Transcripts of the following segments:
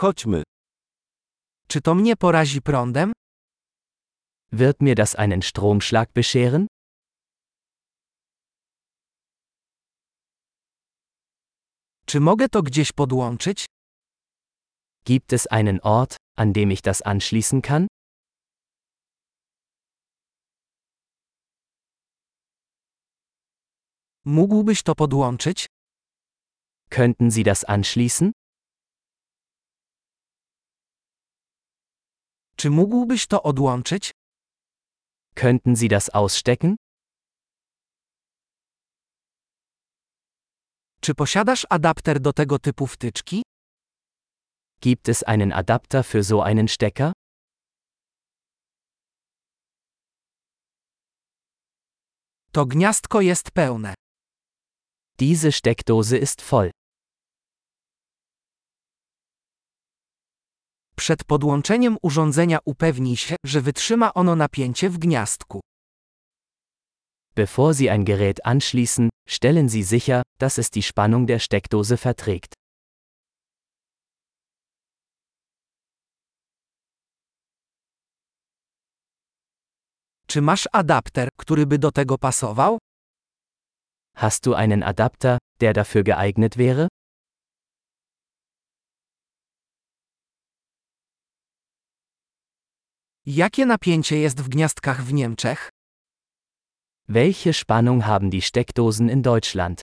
Chodźmy. Czy to mnie porazi prądem? Wird mir das einen Stromschlag bescheren? Czy mogę to gdzieś podłączyć? Gibt es einen Ort, an dem ich das anschließen kann? Mógłbyś to podłączyć? Könnten Sie das anschließen? Czy mógłbyś to odłączyć? Könnten Sie das ausstecken? Czy posiadasz adapter do tego typu wtyczki? Gibt es einen Adapter für so einen Stecker? To gniazdko jest pełne. Diese Steckdose ist voll. Przed podłączeniem urządzenia upewnij się, że wytrzyma ono napięcie w gniazdku. Bevor Sie ein Gerät anschließen, stellen Sie sicher, dass es die Spannung der Steckdose verträgt. Czy masz adapter, który by do tego pasował? Hast du einen Adapter, der dafür geeignet wäre? Jakie napięcie jest w gniazdkach w Niemczech? Welche Spannung haben die Steckdosen in Deutschland?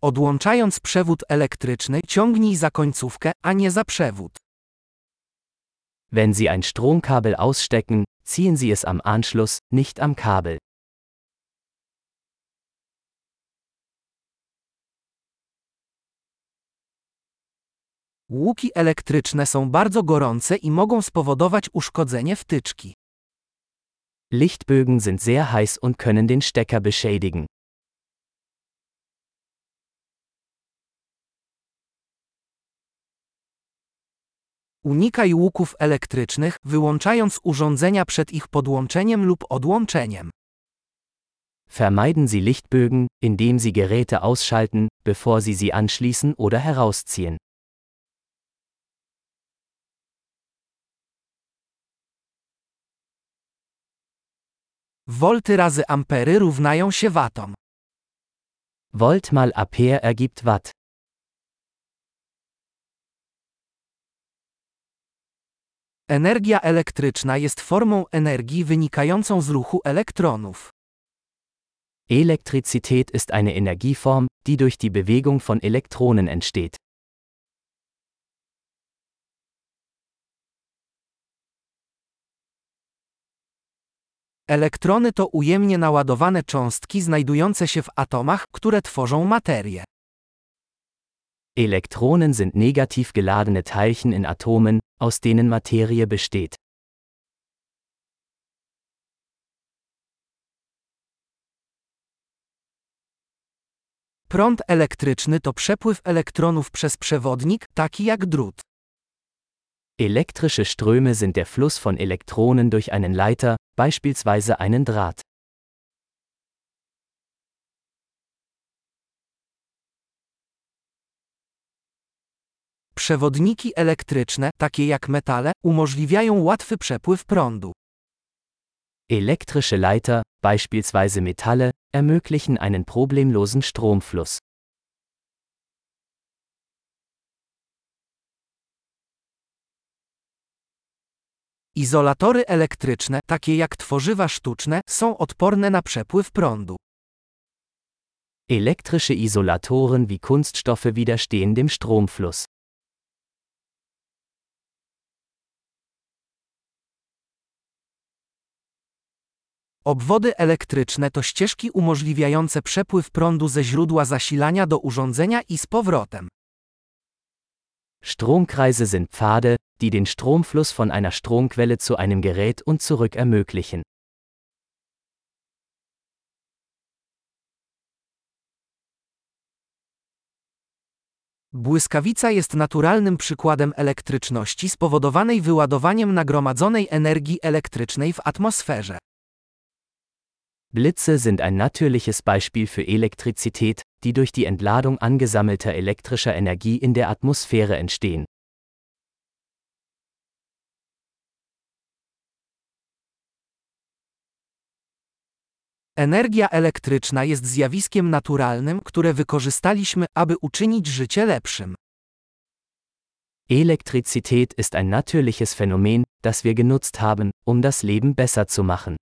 Odłączając przewód elektryczny, ciągnij za końcówkę, a nie za przewód. Wenn Sie ein Stromkabel ausstecken, ziehen Sie es am Anschluss, nicht am Kabel. Łuki elektryczne są bardzo gorące i mogą spowodować uszkodzenie wtyczki. Lichtbögen sind sehr heiß und können den Stecker beschädigen. Unikaj łuków elektrycznych, wyłączając urządzenia przed ich podłączeniem lub odłączeniem. Vermeiden Sie Lichtbögen, indem Sie Geräte ausschalten, bevor Sie sie anschließen oder herausziehen. Wolty razy ampery równają się watom. Volt mal Ampere ergibt Watt. Energia elektryczna jest formą energii wynikającą z ruchu elektronów. Elektrizität ist eine Energieform, die durch die Bewegung von Elektronen entsteht. Elektrony to ujemnie naładowane cząstki znajdujące się w atomach, które tworzą materię. Elektronen sind negativ geladene Teilchen in Atomen, aus denen Materie besteht. Prąd elektryczny to przepływ elektronów przez przewodnik, taki jak drut. Elektrische Ströme sind der Fluss von Elektronen durch einen Leiter, beispielsweise einen Draht. Przewodniki elektryczne, takie jak metale, umożliwiają łatwy przepływ prądu. Elektrische Leiter, beispielsweise Metalle, ermöglichen einen problemlosen Stromfluss. Izolatory elektryczne, takie jak tworzywa sztuczne, są odporne na przepływ prądu. Elektrische Isolatoren wie Kunststoffe widerstehen dem Stromfluss. Obwody elektryczne to ścieżki umożliwiające przepływ prądu ze źródła zasilania do urządzenia i z powrotem. Stromkreise sind Pfade, die den Stromfluss von einer Stromquelle zu einem Gerät und zurück ermöglichen. Błyskawica jest naturalnym przykładem elektryczności spowodowanej wyładowaniem nagromadzonej energii elektrycznej w atmosferze. Blitze sind ein natürliches Beispiel für Elektrizität, die durch die Entladung angesammelter elektrischer Energie in der Atmosphäre entstehen. Energia elektryczna jest zjawiskiem naturalnym, które wykorzystaliśmy, aby uczynić życie lepszym. Elektrizität ist ein natürliches Phänomen, das wir genutzt haben, um das Leben besser zu machen.